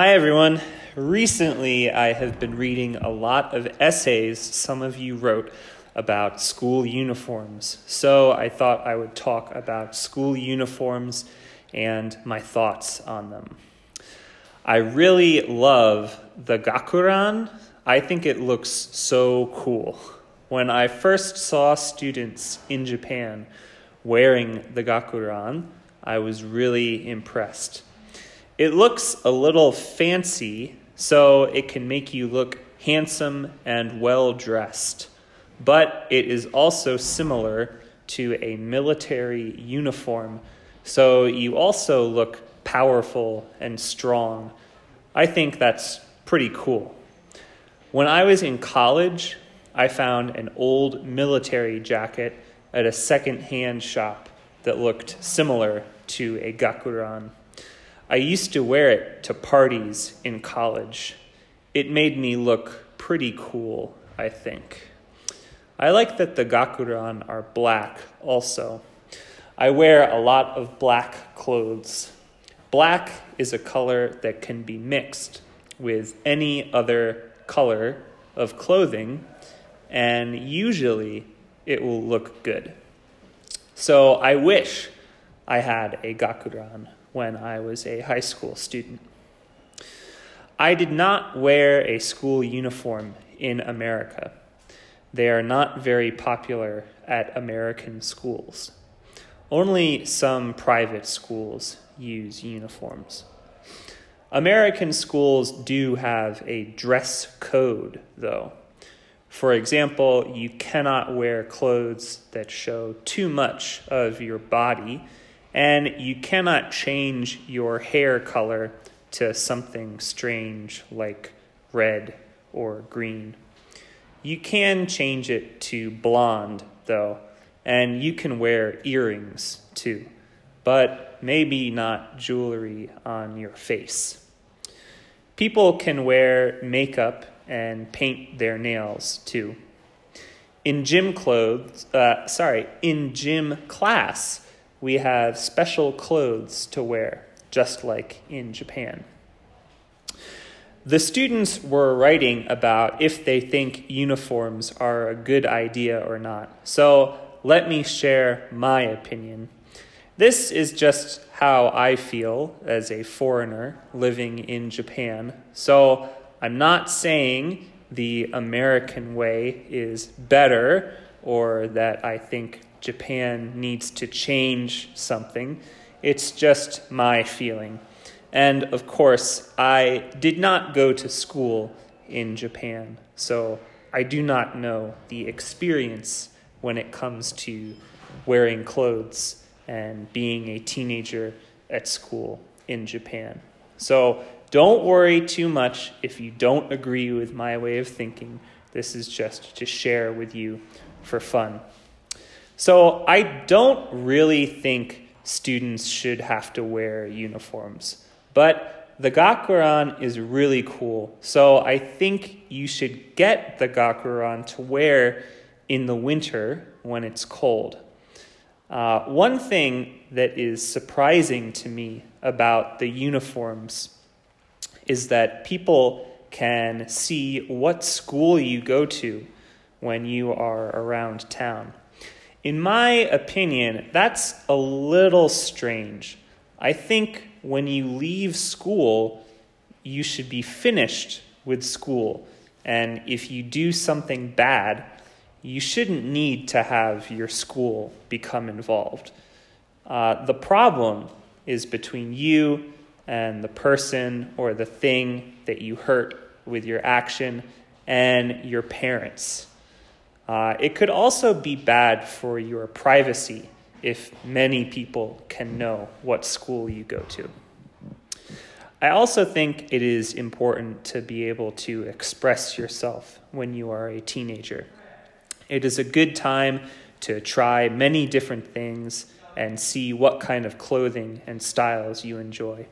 Hi, everyone. Recently, I have been reading a lot of essays some of you wrote about school uniforms. So I thought I would talk about school uniforms and my thoughts on them. I really love the Gakuran. I think it looks so cool. When I first saw students in Japan wearing the Gakuran, I was really impressed. It looks a little fancy, so it can make you look handsome and well dressed, but it is also similar to a military uniform, so you also look powerful and strong. I think that's pretty cool. When I was in college, I found an old military jacket at a second-hand shop that looked similar to a gakuran. I used to wear it to parties in college. It made me look pretty cool, I think. I like that the gakuran are black also. I wear a lot of black clothes. Black is a color that can be mixed with any other color of clothing, and usually it will look good. So I wish I had a gakuran when I was a high school student. I did not wear a school uniform in America. They are not very popular at American schools. Only some private schools use uniforms. American schools do have a dress code, though. For example, you cannot wear clothes that show too much of your body and you cannot change your hair color to something strange like red or green. You can change it to blonde, though, and you can wear earrings too, but maybe not jewelry on your face. People can wear makeup and paint their nails too. In gym clothes, uh, sorry, in gym class, we have special clothes to wear, just like in Japan. The students were writing about if they think uniforms are a good idea or not. So let me share my opinion. This is just how I feel as a foreigner living in Japan. So I'm not saying the American way is better or that I think Japan needs to change something. It's just my feeling. And of course, I did not go to school in Japan, so I do not know the experience when it comes to wearing clothes and being a teenager at school in Japan. So don't worry too much if you don't agree with my way of thinking. This is just to share with you for fun. So I don't really think students should have to wear uniforms, but the Gakuran is really cool. So I think you should get the Gakuran to wear in the winter when it's cold. Uh, one thing that is surprising to me about the uniforms is that people can see what school you go to when you are around town. In my opinion, that's a little strange. I think when you leave school, you should be finished with school. And if you do something bad, you shouldn't need to have your school become involved. Uh, the problem is between you and the person or the thing that you hurt with your action and your parents. Uh, it could also be bad for your privacy if many people can know what school you go to. I also think it is important to be able to express yourself when you are a teenager. It is a good time to try many different things and see what kind of clothing and styles you enjoy.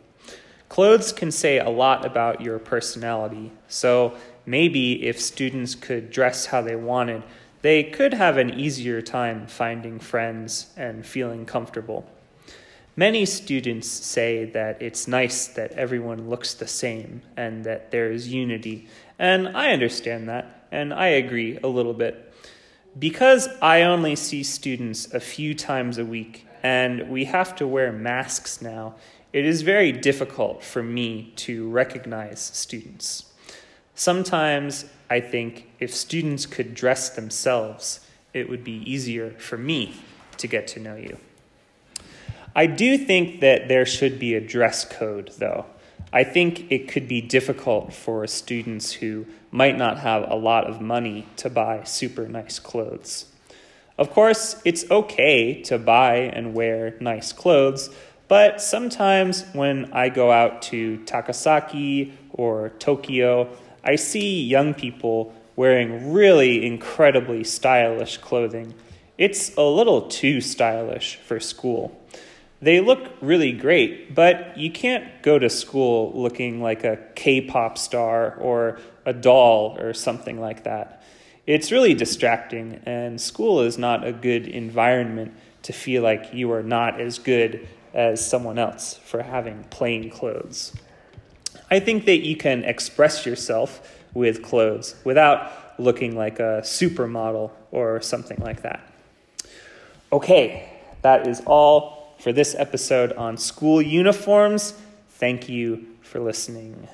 Clothes can say a lot about your personality, so maybe if students could dress how they wanted, they could have an easier time finding friends and feeling comfortable. Many students say that it's nice that everyone looks the same and that there is unity, and I understand that, and I agree a little bit. Because I only see students a few times a week and we have to wear masks now, it is very difficult for me to recognize students. Sometimes I think if students could dress themselves, it would be easier for me to get to know you. I do think that there should be a dress code, though. I think it could be difficult for students who might not have a lot of money to buy super nice clothes. Of course, it's okay to buy and wear nice clothes, but sometimes when I go out to Takasaki or Tokyo, I see young people wearing really incredibly stylish clothing. It's a little too stylish for school. They look really great, but you can't go to school looking like a K pop star or a doll or something like that. It's really distracting, and school is not a good environment to feel like you are not as good as someone else for having plain clothes. I think that you can express yourself with clothes without looking like a supermodel or something like that. Okay, that is all for this episode on school uniforms. Thank you for listening.